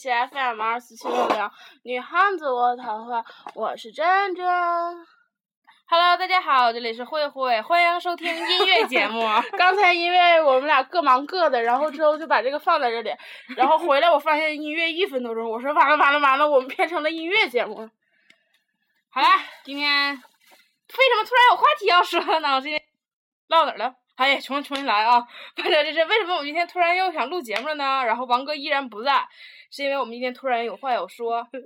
是 FM 二四七六零女汉子窝桃花，我是珍珍。Hello，大家好，这里是慧慧，欢迎收听音乐节目。刚才因为我们俩各忙各的，然后之后就把这个放在这里，然后回来我发现音乐一分多钟，我说完了完了完了，我们变成了音乐节目。好啦，今天为什么突然有话题要说呢？我今天唠哪儿了？哎呀，重重新来啊！反正这是为什么我们今天突然又想录节目了呢？然后王哥依然不在，是因为我们今天突然有话要说。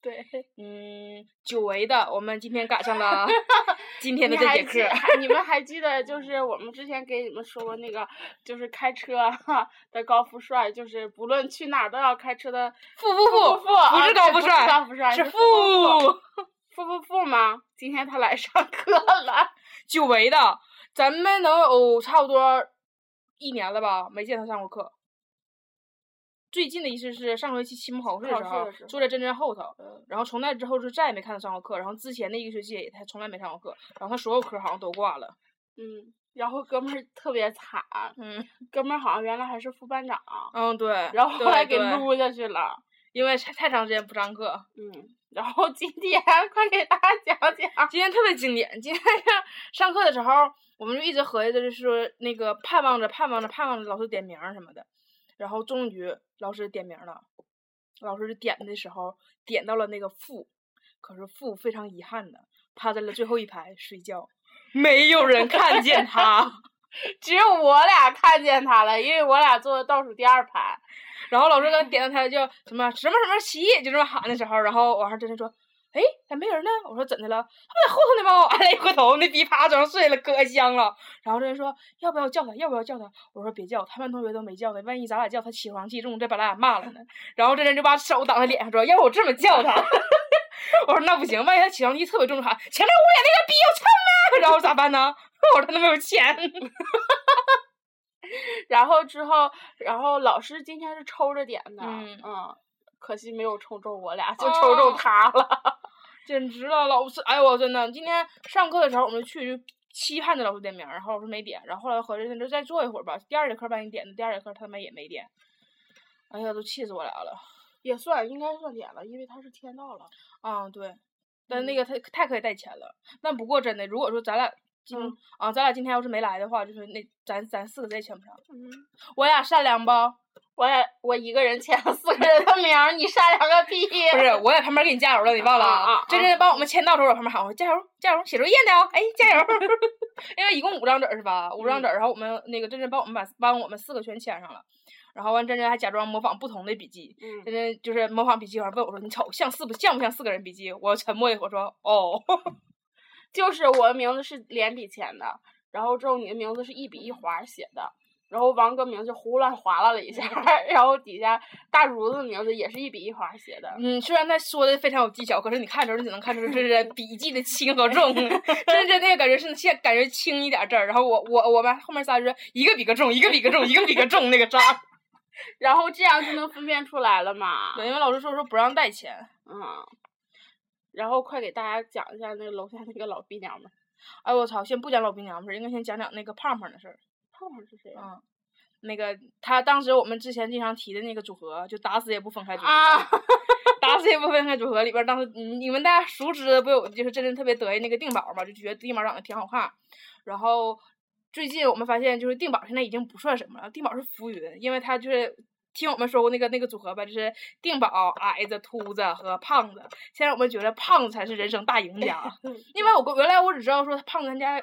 对，嗯，久违的，我们今天赶上了 今天的这节课。还你们 还记得就是我们之前给你们说过那个，就是开车哈的高富帅，就是不论去哪儿都要开车的富富富？不是高富对帅，高富帅是是富富。富富吗？今天他来上课了。久违的，咱们能有差不多一年了吧，没见他上过课。最近的一次是上学期期末考试的时候坐在珍珍后头，嗯然后从那之后就再也没看他上过课，然后之前的一个学期也他从来没上过课，然后他所有科好像都挂了。嗯，然后哥们儿特别惨，嗯哥们儿好像原来还是副班长，嗯，对，然后后来给撸下去了。因为太太长时间不上课。嗯，然后今天快给大家讲讲。今天特别经典，今天上课的时候，我们就一直合计着，就是说那个盼望着、盼望着、盼望着老师点名儿什么的，然后终于老师点名了，老师点的时候点到了那个负，可是负非常遗憾的趴在了最后一排睡觉，没有人看见他。只有我俩看见他了，因为我俩坐的倒数第二排。然后老师刚点到他叫什么什么什么起，就这么喊的时候，然后我还真的说，哎，咋没人呢？我说怎的了？他不在后头呢吗？完了，一回头，那逼趴床上睡了，可香了。然后这人说要不要叫他？要不要叫他？我说别叫，他们同学都没叫他，万一咱俩叫他起床气重，再把咱俩骂了呢。然后这人就把手挡在脸上说，要不我这么叫他？我说那不行，万一他起床气特别重，喊前面屋里那个逼要蹭啊，然后咋办呢？我说他那没有钱。然后之后，然后老师今天是抽着点的，嗯可惜没有抽中我俩，就抽中他了。简直了，老师！哎呦我真的，今天上课的时候我们去就期盼着老师点名，然后老师没点，然后后来合计那就再坐一会儿吧。第二节课把你点的，第二节课他们也没点。哎呀，都气死我俩了。也算应该算点了，因为他是签到了。啊、对，但那个他太可以带钱了。但不过真的，如果说咱俩今、嗯啊，咱俩今天要是没来的话，就是那咱咱四个再也签不上。嗯，我俩善良不？我也我一个人签了四个人的名儿，你善良个屁！不是，我在旁边给你加油了，你忘了啊真真帮我们签到的时候，我旁边喊我加油加油，写作业呢啊，哎加油！因为一共五张纸儿是吧？五张纸儿，然后我们那个真真帮我们把帮我们四个全签上了。然后完，真真还假装模仿不同的笔记，嗯真真就是模仿笔记，完问我说：“你瞅像四不像不像四个人笔记？”我沉默一会儿说：“哦。就是我的名字是连笔签的，然后之后你的名字是一笔一划写的，然后王哥名字胡乱划拉了一下，然后底下大竹子的名字也是一笔一划写的”。嗯，虽然他说的非常有技巧，可是你看时候你只能看出这是笔记的轻和重。真真那个感觉是现感觉轻一点字儿，然后我我我们后面仨就是一个比个重，一个比个重，一个比个重那个渣。然后这样就能分辨出来了嘛。对，因为老师说说不让带钱。嗯，然后快给大家讲一下那个楼下那个老逼娘们儿。哎我操！先不讲老逼娘们儿，应该先讲讲那个胖胖的事儿。胖胖是谁啊？嗯，那个他当时我们之前经常提的那个组合，就打死也不分开组合。啊，打死也不分开组合里边儿，当时你你们大家熟知的不有就是真的特别得意那个定宝嘛，就觉得定宝长得挺好看。然后最近我们发现，就是定宝现在已经不算什么了，定宝是浮云，因为他就是听我们说过那个那个组合吧，就是定宝、矮子、秃子和胖子。现在我们觉得胖子才是人生大赢家，因为我原来我只知道说胖子他家。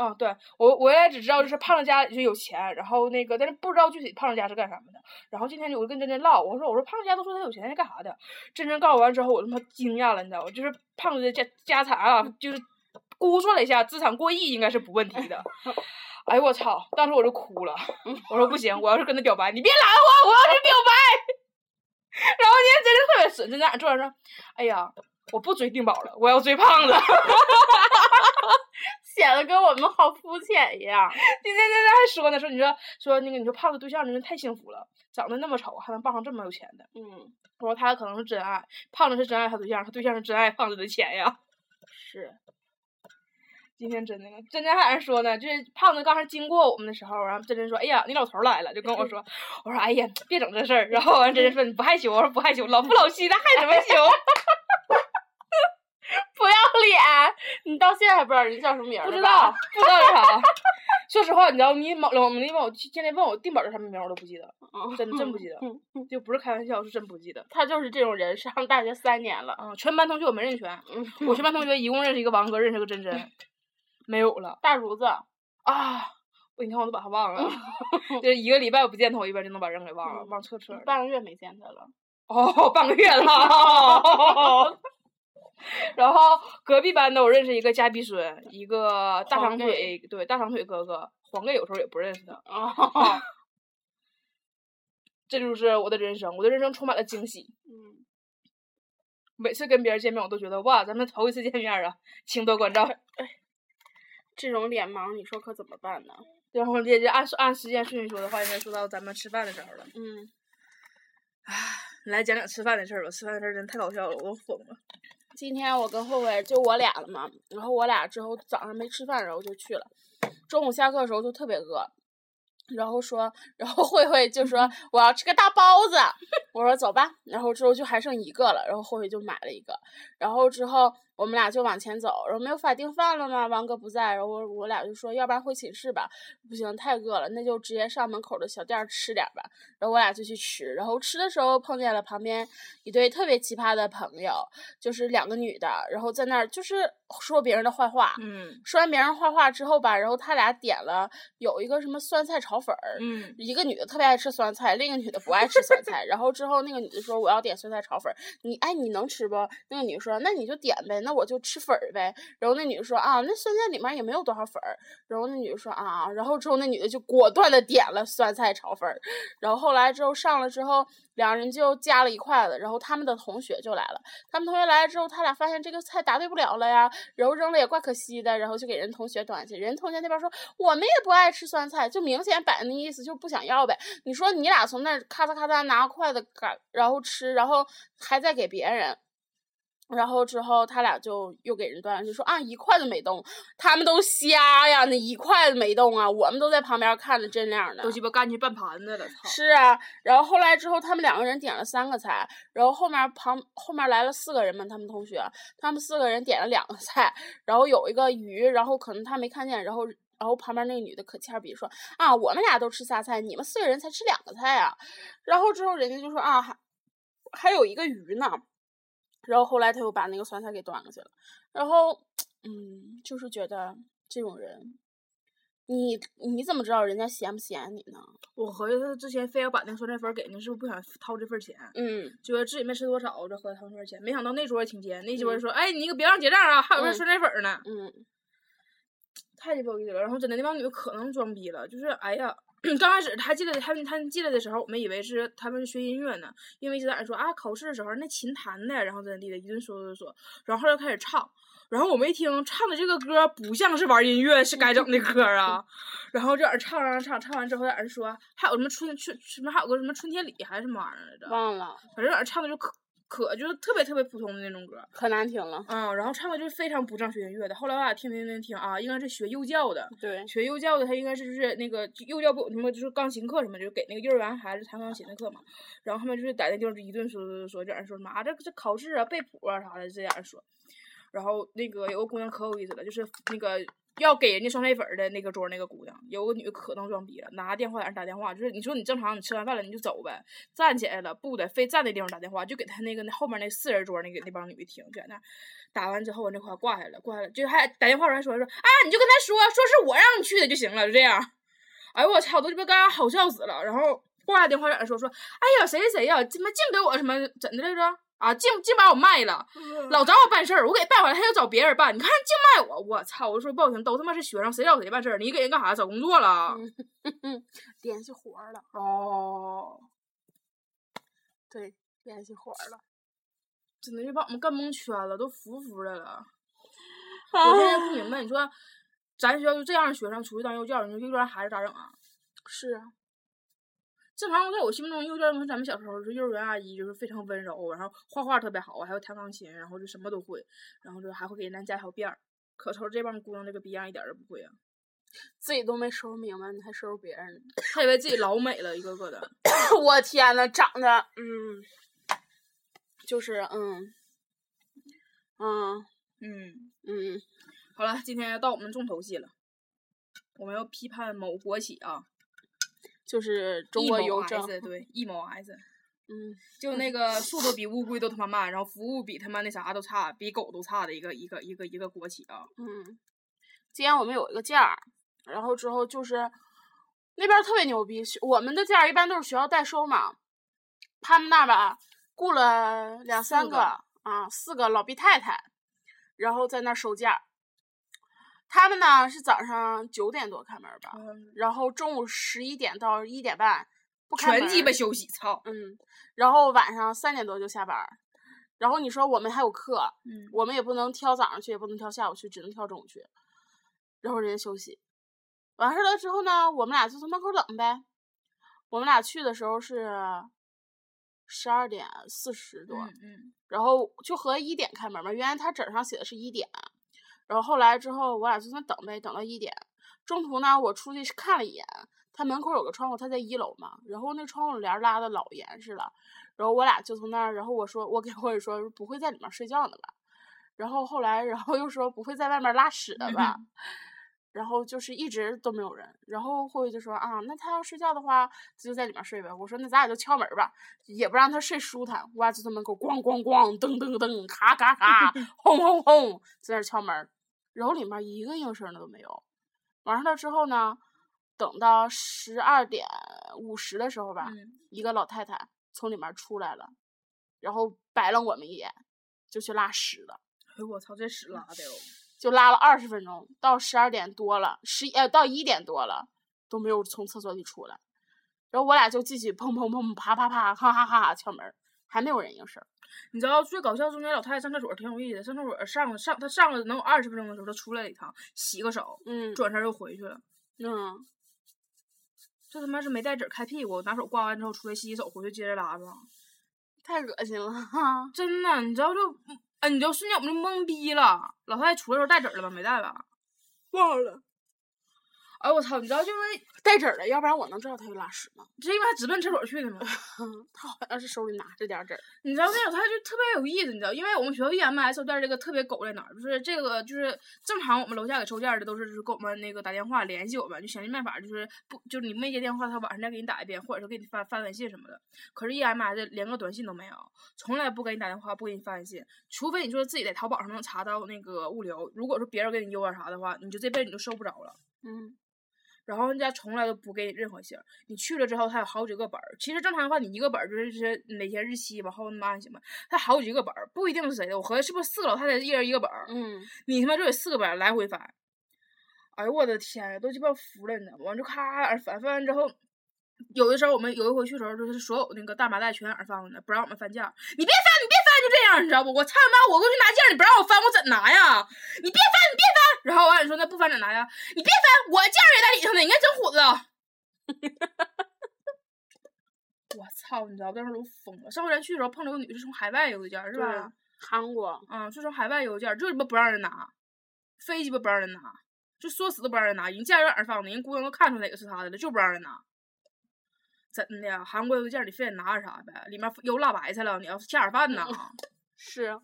啊，对我我也只知道就是胖子家里就有钱，然后那个但是不知道具体胖子家是干什么的。然后今天我就跟珍珍唠，我说我说胖子家都说他有钱是干啥的，珍珍告诉我完之后我他妈惊讶了，你知道吗？就是胖子的家家产啊，就是估算了一下，资产过亿应该是不问题的。哎呦我操！当时我就哭了，我说不行，我要是跟他表白，你别拦我，我要去表白。然后今天真的特别损，珍珍坐那说，哎呀，我不追定宝了，我要追胖子。显得跟我们好肤浅一样。今天珍珍还说呢，说你说说那个你说胖子对象真是太幸福了，长得那么丑还能傍上这么有钱的。嗯，我说他可能是真爱，胖子是真爱他对象，他对象是真爱胖子的钱呀。是。今天真的，珍珍还说呢，就是胖子刚才经过我们的时候，然后真真说：“哎呀，你老头儿来了。”就跟我说，我说：“哎呀，别整这事儿。”然后完真真说：“你不害羞？”我说：“不害羞，老夫老妻的害什么羞？” 脸！你到现在还不知道人家叫什么名儿不知道，不知道是啥。说实话，你知道你老老你问我现在问我定宝叫什么名儿，我都不记得，嗯真真不记得，嗯就不是开玩笑，是真不记得。他就是这种人，上大学三年了。啊，全班同学我没认全，嗯，我全班同学一共认识一个王哥，认识个真真，没有了大如子，啊！我你看我都把他忘了，就一个礼拜不见他，我，一般就能把人给忘了，忘彻彻。半个月没见他了。哦，半个月了。然后隔壁班的我认识一个家鼻孙，一个大长腿，对大长腿哥哥，黄盖有时候也不认识他。哦，这就是我的人生，我的人生充满了惊喜。嗯，每次跟别人见面，我都觉得哇，咱们头一次见面啊，请多关照。这种脸盲，你说可怎么办呢？然后这这按按时间顺序说的话，应该说到咱们吃饭的时候了。嗯，你来讲讲吃饭的事儿吧，吃饭的事儿真太搞笑了，我都疯了。今天我跟慧慧就我俩了嘛，然后我俩之后早上没吃饭，然后就去了。中午下课的时候就特别饿，然后说，然后慧慧就说我要吃个大包子，我说走吧，然后之后就还剩一个了，然后慧慧就买了一个，然后之后我们俩就往前走，然后没有法定饭了吗，王哥不在，然后我我俩就说要不然回寝室吧，不行太饿了，那就直接上门口的小店吃点吧，然后我俩就去吃，然后吃的时候碰见了旁边一对特别奇葩的朋友，就是两个女的，然后在那儿就是说别人的坏话，嗯说完别人坏话之后吧，然后他俩点了有一个什么酸菜炒粉儿，嗯一个女的特别爱吃酸菜，另一个女的不爱吃酸菜。然后之后那个女的说我要点酸菜炒粉儿，你哎你能吃不？那个女的说那你就点呗，那那我就吃粉儿呗。然后那女的说啊那酸菜里面也没有多少粉儿。然后那女的说啊，然后之后那女的就果断的点了酸菜炒粉儿。然后后来之后上了之后，两人就夹了一筷子，然后他们的同学就来了。他们同学来了之后，他俩发现这个菜答对不了了呀，然后扔了也怪可惜的，然后就给人同学端去。人同学那边说我们也不爱吃酸菜，就明显摆那意思就不想要呗。你说你俩从那咔嚓咔嚓拿筷子赶，然后吃，然后还在给别人。然后之后他俩就又给人端上去说啊一筷子没动，他们都瞎呀，那一筷子没动啊，我们都在旁边看着真亮呢。都鸡巴干去半盘子了，操！是啊，然后后来之后，他们两个人点了三个菜，然后后面旁后面来了四个人嘛，他们同学，他们四个人点了两个菜，然后有一个鱼，然后可能他没看见，然后然后旁边那个女的可欠儿逼说啊，我们俩都吃仨菜，你们四个人才吃两个菜啊，然后之后人家就说啊，还还有一个鱼呢，然后后来他又把那个酸菜给端过去了，然后嗯，就是觉得这种人。你你怎么知道人家嫌不嫌你呢？我合计他之前非要把那个酸菜粉儿给你，是不是不想掏这份钱？嗯，觉得自己没吃多少，这合计掏这份钱。没想到那桌也挺尖，那桌儿说：“哎，你可别让结账啊，还有份嗯酸菜粉呢。嗯，太鸡巴有意思了。然后真的那帮女的可能装逼了，就是哎呀，刚开始他进来，他们他们进来的时候，我们以为是他们是学音乐呢，因为一直在那说啊，考试的时候那琴弹的，然后在那地的，一顿说说说，然后后来开始唱。然后我们一听唱的这个歌不像是玩音乐，是该整的歌啊。然后这样唱唱唱唱完之后，在那说还有什么春春什么还有个什么春天里还是什么玩意儿来着？忘了，反正在那唱的就可可就是特别特别普通的那种歌。可难听了。嗯，然后唱的就是非常不像学音乐的。后来我俩听听听听啊，应该是学幼教的。对，学幼教的，他应该是就是那个幼教不什么就是钢琴课什么，就是给那个幼儿园孩子弹钢琴的课嘛。然后他们就是在那地方就一顿说说说说，这样说什么啊这这考试啊背谱啊啥的这样说。然后那个有个姑娘可有意思了，就是那个要给人家双飞粉的那个桌那个姑娘，有个女的可能装逼了，拿电话在那打电话，就是你说你正常你吃完饭了你就走呗，站起来了不得非站那地方打电话，就给他那个那后面那四人桌那个那帮女的听，就在那打完之后那块挂下了，挂下来就还打电话还说说啊你就跟他说说是我让你去的就行了，就这样。哎呦我操，都鸡巴刚刚好笑死了，然后挂下电话在那说说，哎呀谁谁谁呀，他妈净给我什么怎的来着？啊，净净把我卖了，老找我办事儿，我给办回来，他又找别人办，你看净卖我，我操！我说不好听，都他妈是学生，谁找谁办事儿？你给人干啥？找工作了？联系活儿了，哦，对，联系活儿了。真的是把我们干蒙圈了，都服服的了。啊我现在不明白，你说咱学校就这样的学生出去当幼教，你说幼儿园孩子咋整啊？是啊，正常在我心目中，幼教跟咱们小时候是幼儿园阿姨，就是非常温柔，然后画画特别好，还会弹钢琴，然后就什么都会，然后就还会给人家加小辫儿。可瞅这帮姑娘这个逼样，一点儿都不会啊！自己都没收拾明白，你还收拾别人呢？还以为自己老美了，一个个的。我天呐，长得嗯，就是嗯，嗯嗯，嗯，好了，今天到我们重头戏了，我们要批判某国企啊，就是中国邮政，对，一某 S，嗯，就那个速度比乌龟都他妈慢，然后服务比他妈那啥都差，比狗都差的一个一个一个一个国企啊。嗯，今天我们有一个件儿，然后之后就是那边特别牛逼，我们的件儿一般都是学校代收嘛，他们那儿吧雇了两三个个啊，四个老毕太太，然后在那儿收件儿。他们呢是早上九点多开门吧，嗯然后中午十一点到一点半不开门全鸡巴休息，操！嗯，然后晚上三点多就下班，然后你说我们还有课，嗯，我们也不能挑早上去，也不能挑下午去，只能挑中午去。然后人家休息，完事儿了之后呢，我们俩就从门口等呗。我们俩去的时候是十二点四十多，嗯嗯，然后就和一点开门嘛，原来他纸上写的是一点，然后后来之后我俩就在那等呗，等到一点。中途呢，我出去看了一眼，他门口有个窗户，他在一楼嘛，然后那窗户帘拉的老严实了，然后我俩就从那儿，然后我说我给慧慧说不会在里面睡觉的吧，然后后来然后又说不会在外面拉屎的吧，然后就是一直都没有人，然后慧慧就说啊，那他要睡觉的话就在里面睡呗，我说那咱俩就敲门吧，也不让他睡舒坦，我俩就在门口咣咣咣，噔噔噔，咔咔咔，轰轰轰，在那儿敲门儿，然后里面一个应声的都没有。完事之后呢，等到十二点五十的时候吧，嗯一个老太太从里面出来了，然后白了我们一眼，就去拉屎了。哎呦我操，这屎拉的哟！就拉了二十分钟，到十二点多了，十一呃到一点多了都没有从厕所里出来，然后我俩就继续砰砰砰啪啪啪哈哈哈哈敲门，还没有人应声儿。你知道最搞笑，中间老太太上厕所挺有意思的，上厕所上上她上了能有二十分钟的时候，她出来了一趟，洗个手，嗯转身又回去了。嗯，这他妈是没带纸开屁股，拿手刮完之后出来洗洗手，回去接着拉吧。太恶心了哈。真的，你知道就，哎，你知道瞬间我们就懵逼了。老太太出来的时候带纸了吗？没带吧？忘了哎，我操！你知道就是带纸儿的，要不然我能知道他有拉屎吗？是因为他直奔厕所去的吗？他好像是手里拿着点儿纸儿。你知道那老太太就特别有意思，你知道，因为我们学校 EMS 收件儿这个特别狗在哪儿？就是这个就是正常我们楼下给收件儿的都是就是给我们那个打电话联系我们，就想尽办法就是不就是你没接电话，他晚上再给你打一遍，或者说给你发发短信什么的。可是 EMS 连个短信都没有，从来不给你打电话，不给你发短信，除非你说自己在淘宝上能查到那个物流，如果说别人给你邮啊啥的话，你就这辈子你就收不着了。嗯然后人家从来都不给你任何信儿，你去了之后，他有好几个本儿。其实正常的话，你一个本儿就是是哪天日期往后那么按行吧。他好几个本儿，不一定是谁的。我合计是不是四个老太太一人一个本儿？嗯，你他妈就得四个本儿来回翻。哎呦我的天呀，都鸡巴服了，你知道吗？完就咔翻，翻完之后，有的时候我们有一回去的时候，就是所有那个大麻袋全在那儿放着，不让我们翻价。你别翻，你样，你知道不？我操你妈！我过去拿件儿，你不让我翻，我怎拿呀？你别翻，你别翻。然后完你说那不翻咋拿呀？你别翻，我件儿也在里头呢，你看真混了。我操！你知道当时都疯了。上回咱去的时候碰着个女是从海外邮件儿是对吧？韩国。嗯，就从海外邮件儿，就鸡巴不让人拿，非鸡巴不让人拿，就说死都不让人拿。人件儿在哪儿放的，人姑娘都看出哪个是他的了，就不让人拿。真的呀，韩国邮件儿你非得拿点啥呗？里面有辣白菜了，你要下点饭呐。是。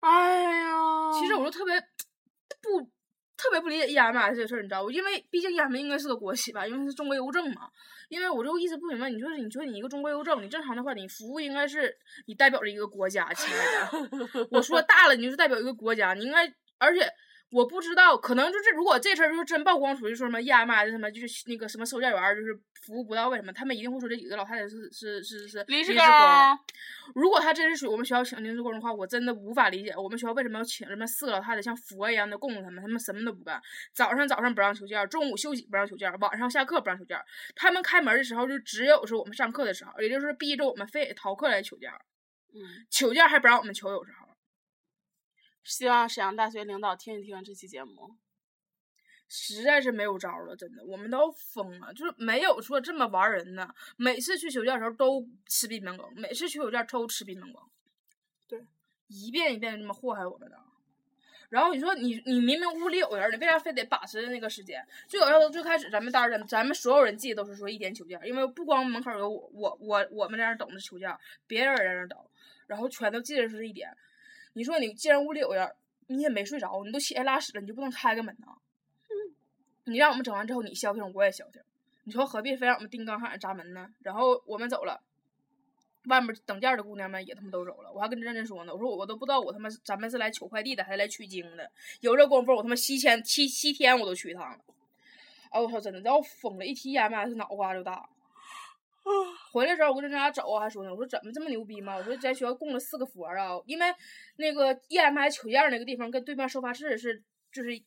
哎呀，其实我就特别不特别不理解 EMS 这个事儿，你知道不？因为毕竟 EMS 应该是个国企吧，因为是中国邮政嘛。因为我就一直不明白，你说你说你一个中国邮政，你正常的话，你服务应该是你代表着一个国家，亲爱的。我说大了，你就是代表一个国家，你应该，而且我不知道，可能就是如果这事儿就是真曝光出去，说什么 EMS 什么就是那个什么收件员就是服务不到位什么，他们一定会说这几个老太太是是是是临时工工。如果他真是属于我们学校请临时工的话，我真的无法理解我们学校为什么要请什么四个老太太像佛一样的供着他们，他们什么都不干。早上早上不让休假，中午休息不让休假，晚上下课不让休假。他们开门的时候就只有是我们上课的时候，也就是逼着我们非得逃课来求假，嗯，求件还不让我们求，有时候。希望沈阳大学领导听一听这期节目。实在是没有招儿了，真的，我们都疯了，就是没有说这么玩人的。每次去休假的时候都吃闭门羹，每次去休假都吃闭门羹。对，一遍一遍地这么祸害我们的。然后你说你你明明屋里有人，你为啥非得把持那个时间？最搞笑的最开始咱们单人，咱们所有人记都是说一点休假，因为不光门口有我我我我们在那等着休假，别人也在那等，然后全都记得是一点。你说你既然屋里有人，你也没睡着，你都起来拉屎了，你就不能开个门呐？你让我们整完之后你消停，我也消停。你说何必非让我们钉钢焊闸门呢？然后我们走了，外面等件的姑娘们也他妈都走了。我还跟认真说呢，我说我都不知道我他妈咱们是来取快递的还是来取经的。有这功夫我他妈七天七七天我都去一趟了。哎我操，真的要疯了！一提 EMS 脑瓜就大。回来的时候我跟咱俩走，我还说呢，我说怎么这么牛逼嘛？我说咱学校供了四个佛啊，因为那个 EMS 取件那个地方跟对面收发室是就是。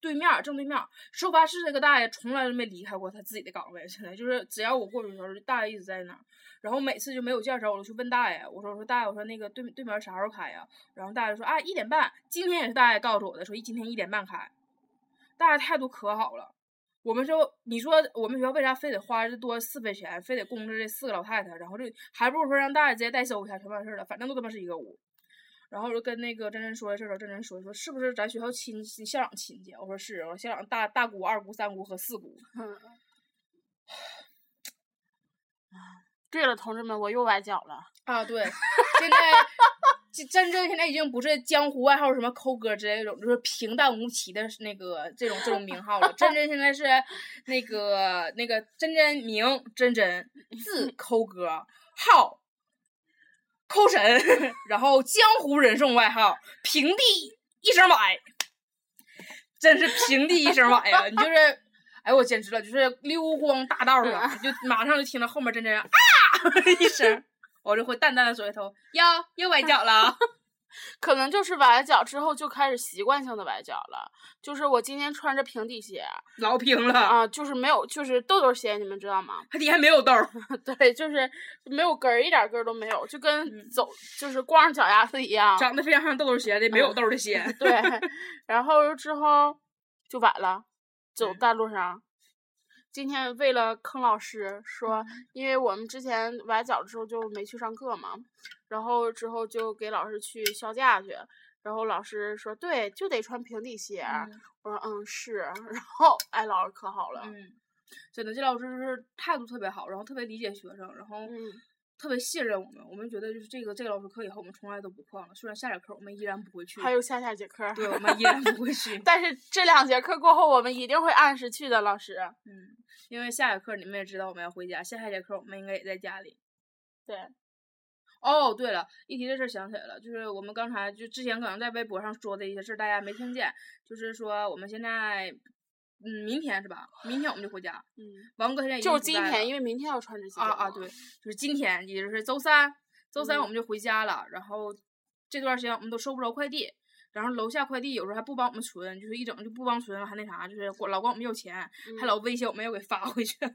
对面正对面，收发室那个大爷从来都没离开过他自己的岗位，现在就是只要我过去的时候，大爷一直在那儿。然后每次就没有件的时候，我就去问大爷，我说我说大爷，我说那个对对面啥时候开呀？然后大爷说啊一点半，今天也是大爷告诉我的，说今天一点半开。大爷态度可好了，我们说你说我们学校为啥非得花这多四倍钱，非得供着这四个老太太，然后这还不如说让大爷直接代收一下全完事儿了，反正都他妈是一个屋。然后我就跟那个珍珍说的事儿，珍珍说说是不是咱学校亲校长亲戚？我说是，我说校长大大姑、二姑、三姑和四姑。对了，同志们，我又崴脚了。啊，对，现在珍珍现在已经不是江湖外号什么抠哥之类那种，就是平淡无奇的那个这种这种名号了。真真现在是那个那个真真名真真，字 抠哥，号。抠神，然后江湖人送外号“平地一声崴”，真是平地一声崴呀！你就是，哎我简直了，就是溜光大道上，就马上就听到后面真真啊 一声，我就会淡淡的甩头，哟，又崴脚了。可能就是崴了脚之后就开始习惯性的崴脚了，就是我今天穿着平底鞋，老平了啊，就是没有，就是豆豆鞋，你们知道吗？它底下没有豆儿，对，就是没有跟儿，一点跟儿都没有，就跟走就是光着脚丫子一样，长得非常像豆豆鞋的没有豆儿的鞋。对，然后之后就崴了，走大路上。今天为了坑老师，说因为我们之前崴脚的时候就没去上课嘛，然后之后就给老师去销假去，然后老师说对，就得穿平底鞋。我说嗯是，然后哎老师可好了，嗯，真的这老师就是态度特别好，然后特别理解学生，然后嗯特别信任我们，我们觉得就是这个这个老师课以后我们从来都不旷了，虽然下节课我们依然不会去，还有下下节课，对我们依然不会去，但是这两节课过后我们一定会按时去的，老师。嗯，因为下节课你们也知道我们要回家，下下节课我们应该也在家里。对，哦，对了，一提这事儿想起来了，就是我们刚才就之前可能在微博上说的一些事儿，大家没听见，就是说我们现在，嗯，明天是吧？明天我们就回家。嗯，王哥现在就是今天，因为明天要穿这些啊啊，对，就是今天，也就是周三，周三嗯我们就回家了。然后这段时间我们都收不着快递，然后楼下快递有时候还不帮我们存，就是一整就不帮存了，还那啥，就是管老管我们要钱，还嗯老威胁我们要给发回去。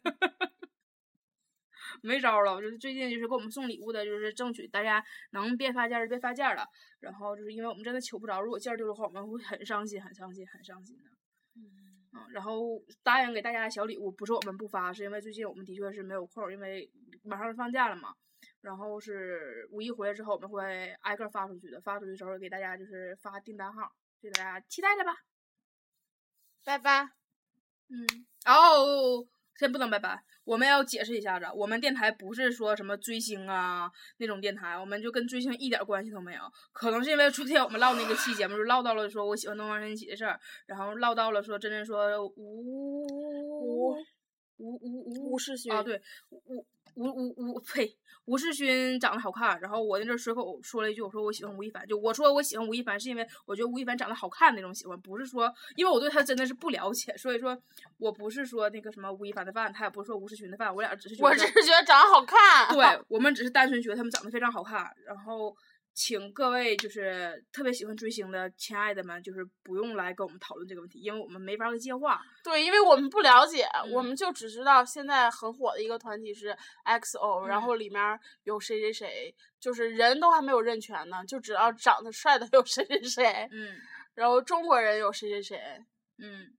没招儿了，就是最近就是给我们送礼物的，就是争取大家能别发件儿就别发件儿了。然后就是因为我们真的求不着，如果件儿丢的话，我们会很伤心，很伤心，很伤心的。嗯，然后答应给大家的小礼物，不是我们不发，是因为最近我们的确是没有空儿，因为马上就放假了嘛。然后是五一回来之后，我们会挨个儿发出去的，发出去的时候给大家就是发订单号，就大家期待着吧。拜拜。嗯，哦，先不能拜拜，我们要解释一下子，我们电台不是说什么追星啊那种电台，我们就跟追星一点关系都没有。可能是因为昨天我们唠那个期节目，就唠到了说我喜欢东方神起的事儿，然后唠到了说真真说吴吴吴吴吴世勋啊，对吴吴吴吴呸，吴世勋长得好看，然后我那阵儿随口说了一句，我说我喜欢吴亦凡，就我说我喜欢吴亦凡是因为我觉得吴亦凡长得好看那种喜欢，不是说因为我对他真的是不了解，所以说我不是说那个什么吴亦凡的饭，他也不是说吴世勋的饭，我俩只是觉得我只是觉得长得好看。对我们只是单纯觉得他们长得非常好看，然后请各位就是特别喜欢追星的亲爱的们，就是不用来跟我们讨论这个问题，因为我们没法儿接话。对，因为我们不了解，我嗯。们就只知道现在很火的一个团体是 XO，、然嗯。后里面有谁谁谁，就是人都还没有认全呢，就知道长得帅的 有谁谁谁，嗯。然后中国人有谁谁谁，嗯，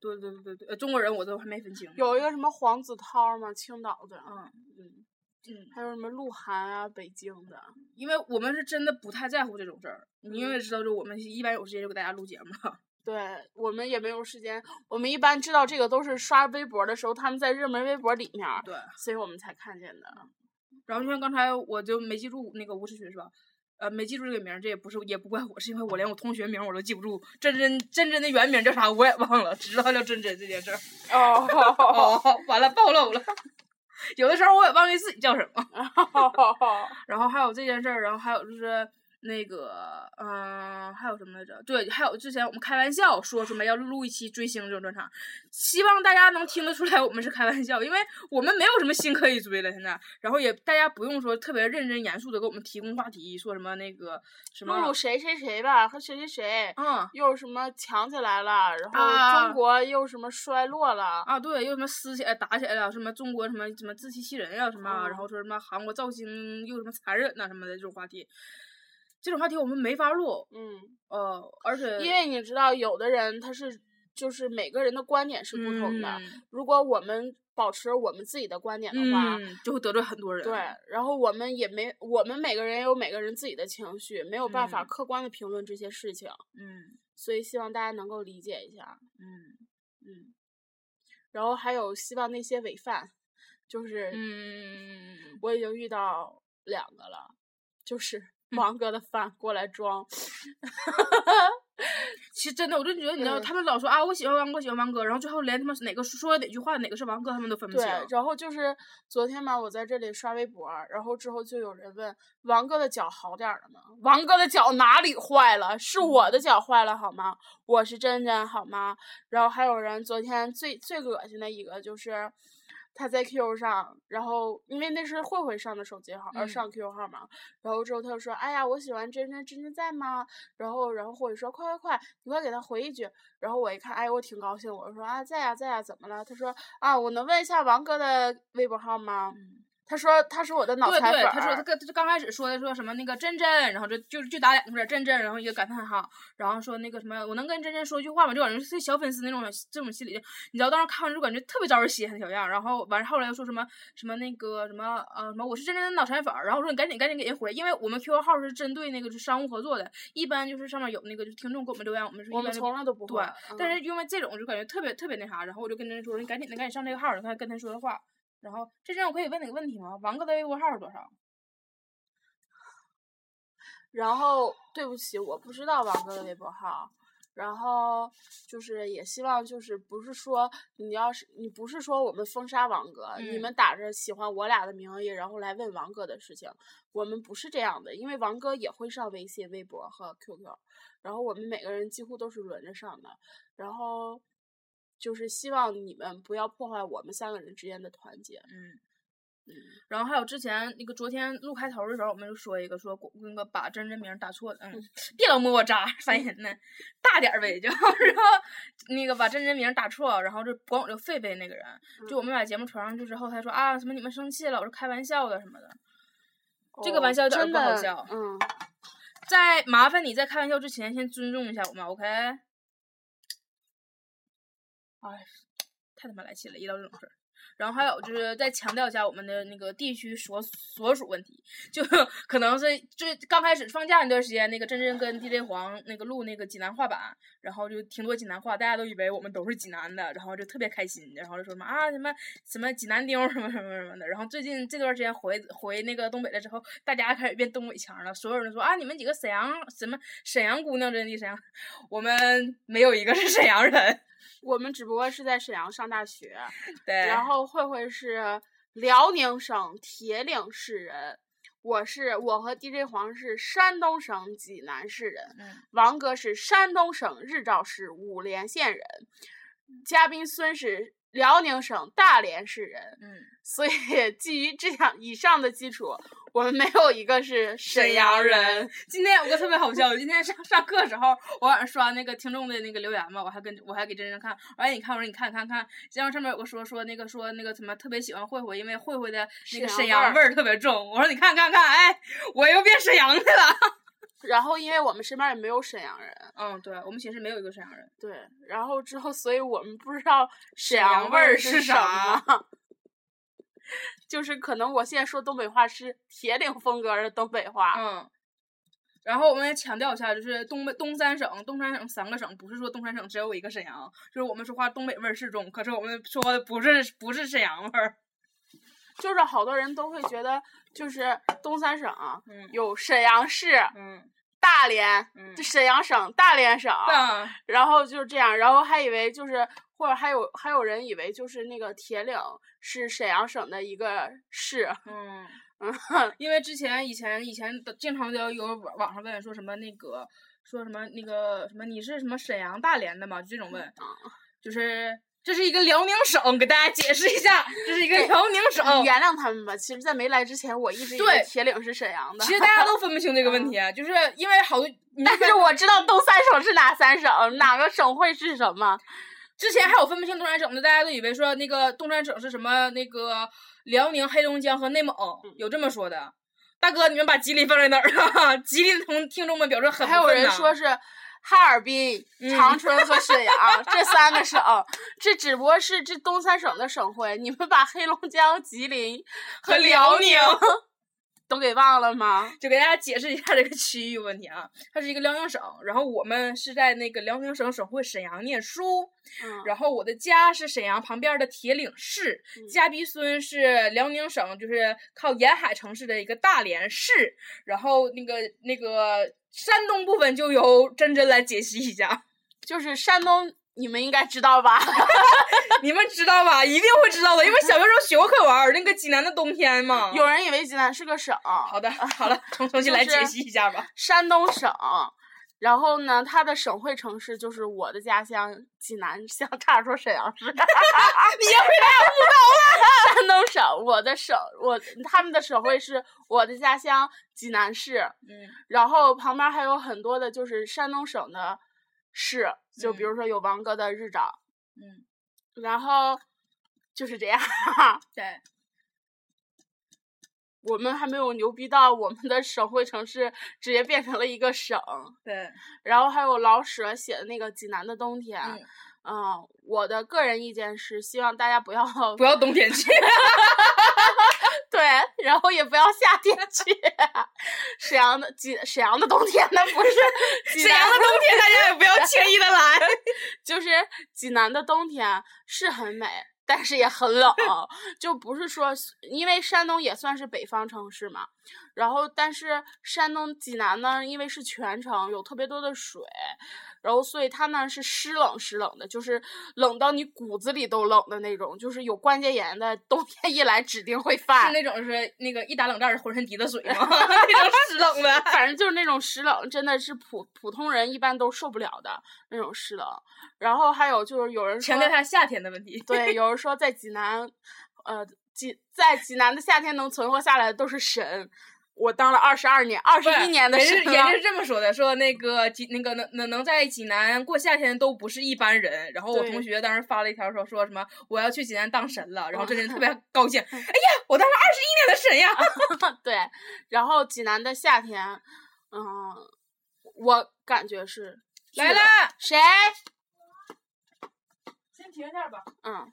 对对对对对，呃中国人我都还没分清。有一个什么黄子韬嘛，青岛的，嗯。嗯，嗯，还有什么鹿晗啊，北京的，因为我们是真的不太在乎这种事儿，你因为知道，就我们一般有时间就给大家录节目。对我们也没有时间，我们一般知道这个都是刷微博的时候，他们在热门微博里面，对，所以我们才看见的。然后就像刚才我就没记住那个吴世勋是吧？呃，没记住这个名儿，这也不是也不怪我，是因为我连我同学名我都记不住，真真真真的原名叫啥我也忘了，只知道他叫真真这件事儿。哦，哦，完了暴露了。有的时候我也忘记自己叫什么。然后还有这件事儿，然后还有就是那个，嗯、还有什么来着？对，还有之前我们开玩笑说什么要录一期追星这种专场，希望大家能听得出来我们是开玩笑，因为我们没有什么星可以追了现在，然后也大家不用说特别认真严肃的给我们提供话题，说什么那个什么谁谁谁吧，和谁谁谁，嗯。又什么强起来了，然后啊中国又什么衰落了，啊，对，又什么撕起来、打起来了，什么中国什么什么自欺欺人呀、什么，嗯然后说什么韩国造星又什么残忍呐、什么的这种话题，这种话题我们没法录，嗯，呃，而且因为你知道，有的人他是就是每个人的观点是不同的，嗯如果我们保持我们自己的观点的话。嗯，就会得罪很多人。对，然后我们也没，我们每个人有每个人自己的情绪，没有办法嗯客观的评论这些事情，嗯所以希望大家能够理解一下。嗯嗯，然后还有希望那些伪犯，就是嗯，我已经遇到两个了，就是嗯王哥的饭过来装，其实真的，我就觉得你知道，嗯他们老说啊，我喜欢王哥，喜欢王哥，然后最后连他们哪个说了哪句话，哪个是王哥，他们都分不对清。，然后就是昨天嘛，我在这里刷微博，然后之后就有人问王哥的脚好点儿了吗？王哥的脚哪里坏了？是我的脚坏了好吗？我是真真好吗？然后还有人昨天最最恶心的一个就是。他在 QQ 上，然后因为那是慧慧上的手机号，呃嗯上 QQ 号嘛，然后之后他就说：“哎呀，我喜欢真真，真真在吗？”然后然后慧慧说：“快快快，你快给他回一句。”然后我一看，哎，我挺高兴，我说：“啊，在呀在呀，怎么了？”他说：“啊，我能问一下王哥的微博号吗？”他说他是我的脑对对，残粉儿。他说他刚他刚开始说的说什么那个真真，然后就就就打两个字真真，然后一个感叹号，然后说那个什么我能跟真真说句话吗？就感觉是小粉丝那种这种心理，你知道当时看完就感觉特别招人稀罕的小样，然后完后来又说什么什么那个什么呃什么我是真真的脑残粉，然后我说你赶紧赶紧给人回，因为我们 QQ 号是针对那个就商务合作的，一般就是上面有那个就听众给我们留言，我们是从来都不会对，但嗯是因为这种就感觉特别特别那啥，然后我就跟人说，你赶紧的赶紧上这个号儿，你看跟他说的话。然后这阵我可以问你个问题吗？王哥的微博号是多少？然后对不起，我不知道王哥的微博号。然后就是也希望就是不是说你要是你不是说我们封杀王哥，你嗯们打着喜欢我俩的名义，然后来问王哥的事情，我们不是这样的，因为王哥也会上微信、微博和 QQ，然后我们每个人几乎都是轮着上的，然后就是希望你们不要破坏我们三个人之间的团结。嗯，然后还有之前那个昨天录开头的时候，我们就说一个说那个把真真名打错了，嗯，别老摸我渣，烦人呢，大点儿呗就，然后那个把真真名打错，然后就管我这个狒狒那个人，就我们把节目传上去之后，他说啊什么你们生气了，我是开玩笑的什么的，这个哦玩笑有点儿不好笑嗯，在麻烦你在开玩笑之前先尊重一下我们，OK？哎，太他妈来气了，一到这种事儿。然后还有就是再强调一下我们的那个地区所所属问题，就 可能是最刚开始放假那段时间，那个真真跟 DJ 黄那个录那个济南话版，然后就挺多济南话，大家都以为我们都是济南的，然后就特别开心，然后就说什么啊什么什么济南丁儿什么什么什么的。然后最近这段时间回回那个东北了之后，大家开始变东北腔了，所有人都说啊你们几个沈阳什么沈阳姑娘真的沈阳，我们没有一个是沈阳人。我们只不过是在沈阳上大学，对，然后慧慧是辽宁省铁岭市人，我是我和 DJ 黄是山东省济南市人，嗯王哥是山东省日照市五莲县人，嘉宾孙是辽宁省大连市人。嗯。所以基于这样以上的基础，我们没有一个是沈阳人。今天有个特别好笑，今天上上课时候，我晚上刷那个听众的那个留言嘛，我还跟我还给真真看，我说哎你看，我说你看看看，然后上面有个说说那个说那个什么特别喜欢慧慧，因为慧慧的那个沈沈阳味儿特别重。我说你看看看，哎，我又变沈阳去了。然后，因为我们身边也没有沈阳人，嗯，对，我们寝室没有一个沈阳人。对，然后之后，所以我们不知道沈阳阳味儿是啥么。就是可能我现在说东北话是铁岭风格的东北话，嗯。然后我们也强调一下，就是东北东三省，东三省三个省，不是说东三省只有一个沈阳，就是我们说话东北味儿是重，可是我们说的不是不是沈阳味儿。就是好多人都会觉得，就是东三省有沈阳市、嗯大连，嗯就沈阳省、大连省，嗯然后就是这样，然后还以为就是，或者还有还有人以为就是那个铁岭是沈阳省的一个市，嗯。嗯，因为之前以前以前经常都有网网上问说什么那个说什么那个什么你是什么沈阳大连的吗？就这种问，就是这是一个辽宁省，给大家解释一下，这是一个辽宁省。原谅他们吧。其实，在没来之前，我一直以为铁岭是沈阳的。其实大家都分不清这个问题，啊 就是因为好多但是我知道东三省是哪三省，哪个省会是什么。之前还有分不清东三省的，大家都以为说那个东三省是什么那个辽宁、黑龙江和内蒙，有这么说的。大哥，你们把吉林放在哪儿啊？吉林的同听众们表示很还有人说是哈尔滨、嗯长春和沈阳这三个省，这只不过是这东三省的省会。你们把黑龙江、吉林和和辽宁都给忘了吗？就给大家解释一下这个区域问题啊，它是一个辽宁省，然后我们是在那个辽宁省省会沈阳念书，嗯，然后我的家是沈阳旁边的铁岭市，嗯家逼孙是辽宁省就是靠沿海城市的一个大连市，然后那个那个山东部分就由真真来解析一下，就是山东，你们应该知道吧？你们知道吧？一定会知道的，因为小学时候学过课文儿，那个济南的冬天嘛。有人以为济南是个省，好的，好了，重重新来解析一下吧。山东省。然后呢，它的省会城市就是我的家乡济南，像差点说沈阳市。你回答不到了。山东省，我的省，我他们的省会是我的家乡济南市。嗯然后旁边还有很多的，就是山东省的市，就比如说有王哥的日照，嗯，然后就是这样。对。我们还没有牛逼到我们的省会城市直接变成了一个省。对，然后还有老舍写的那个济南的冬天，嗯嗯，我的个人意见是希望大家不要不要冬天去。对，然后也不要夏天去。沈阳的济沈阳的冬天那不是沈阳的冬天，大家也不要轻易的来。就是济南的冬天是很美，但是也很冷，就不是说，因为山东也算是北方城市嘛，然后但是山东济南呢，因为是全城，有特别多的水，然后所以它那是湿冷湿冷的，就是冷到你骨子里都冷的那种，就是有关节炎的，冬天一来指定会犯是。那种是那个一打冷战浑身滴的水 吗？那种湿冷的。反正就是那种湿冷，真的是普普通人一般都受不了的那种湿冷。然后还有就是有人说强调一下夏天的问题。对，有人说在济南，呃，济在济南的夏天能存活下来的都是神。我当了二十二年、二十一年的人神人是这么说的，说那个济那个能能能在济南过夏天都不是一般人。然后我同学当时发了一条说说什么我要去济南当神了，然后这人特嗯 别高兴，哎呀，我当了二十一年的神呀！对，然后济南的夏天，嗯，我感觉是来了，谁？先停一下吧。嗯，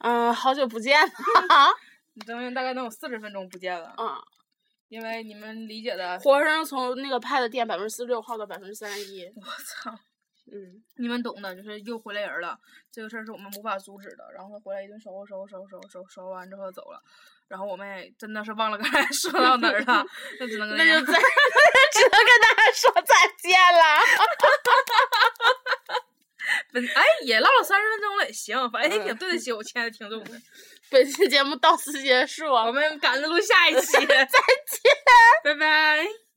嗯，好久不见了。咱们大概能有四十分钟不见了，嗯，因为你们理解的，活生生从那个 Pad 店百分之四十六耗到百分之三十一。我操，嗯，你们懂的，就是又回来人了，这个事儿是我们无法阻止的。然后他回来一顿收拾收拾收拾收拾收拾完之后走了，然后我们也真的是忘了刚才 说到哪儿了，那只能 那就再只能跟大家说再见了。本哎也唠了三十分钟了，也行，反正也挺对得起我亲爱的听众的。本期节目到此结束，我们赶着录下一期，再见，拜拜。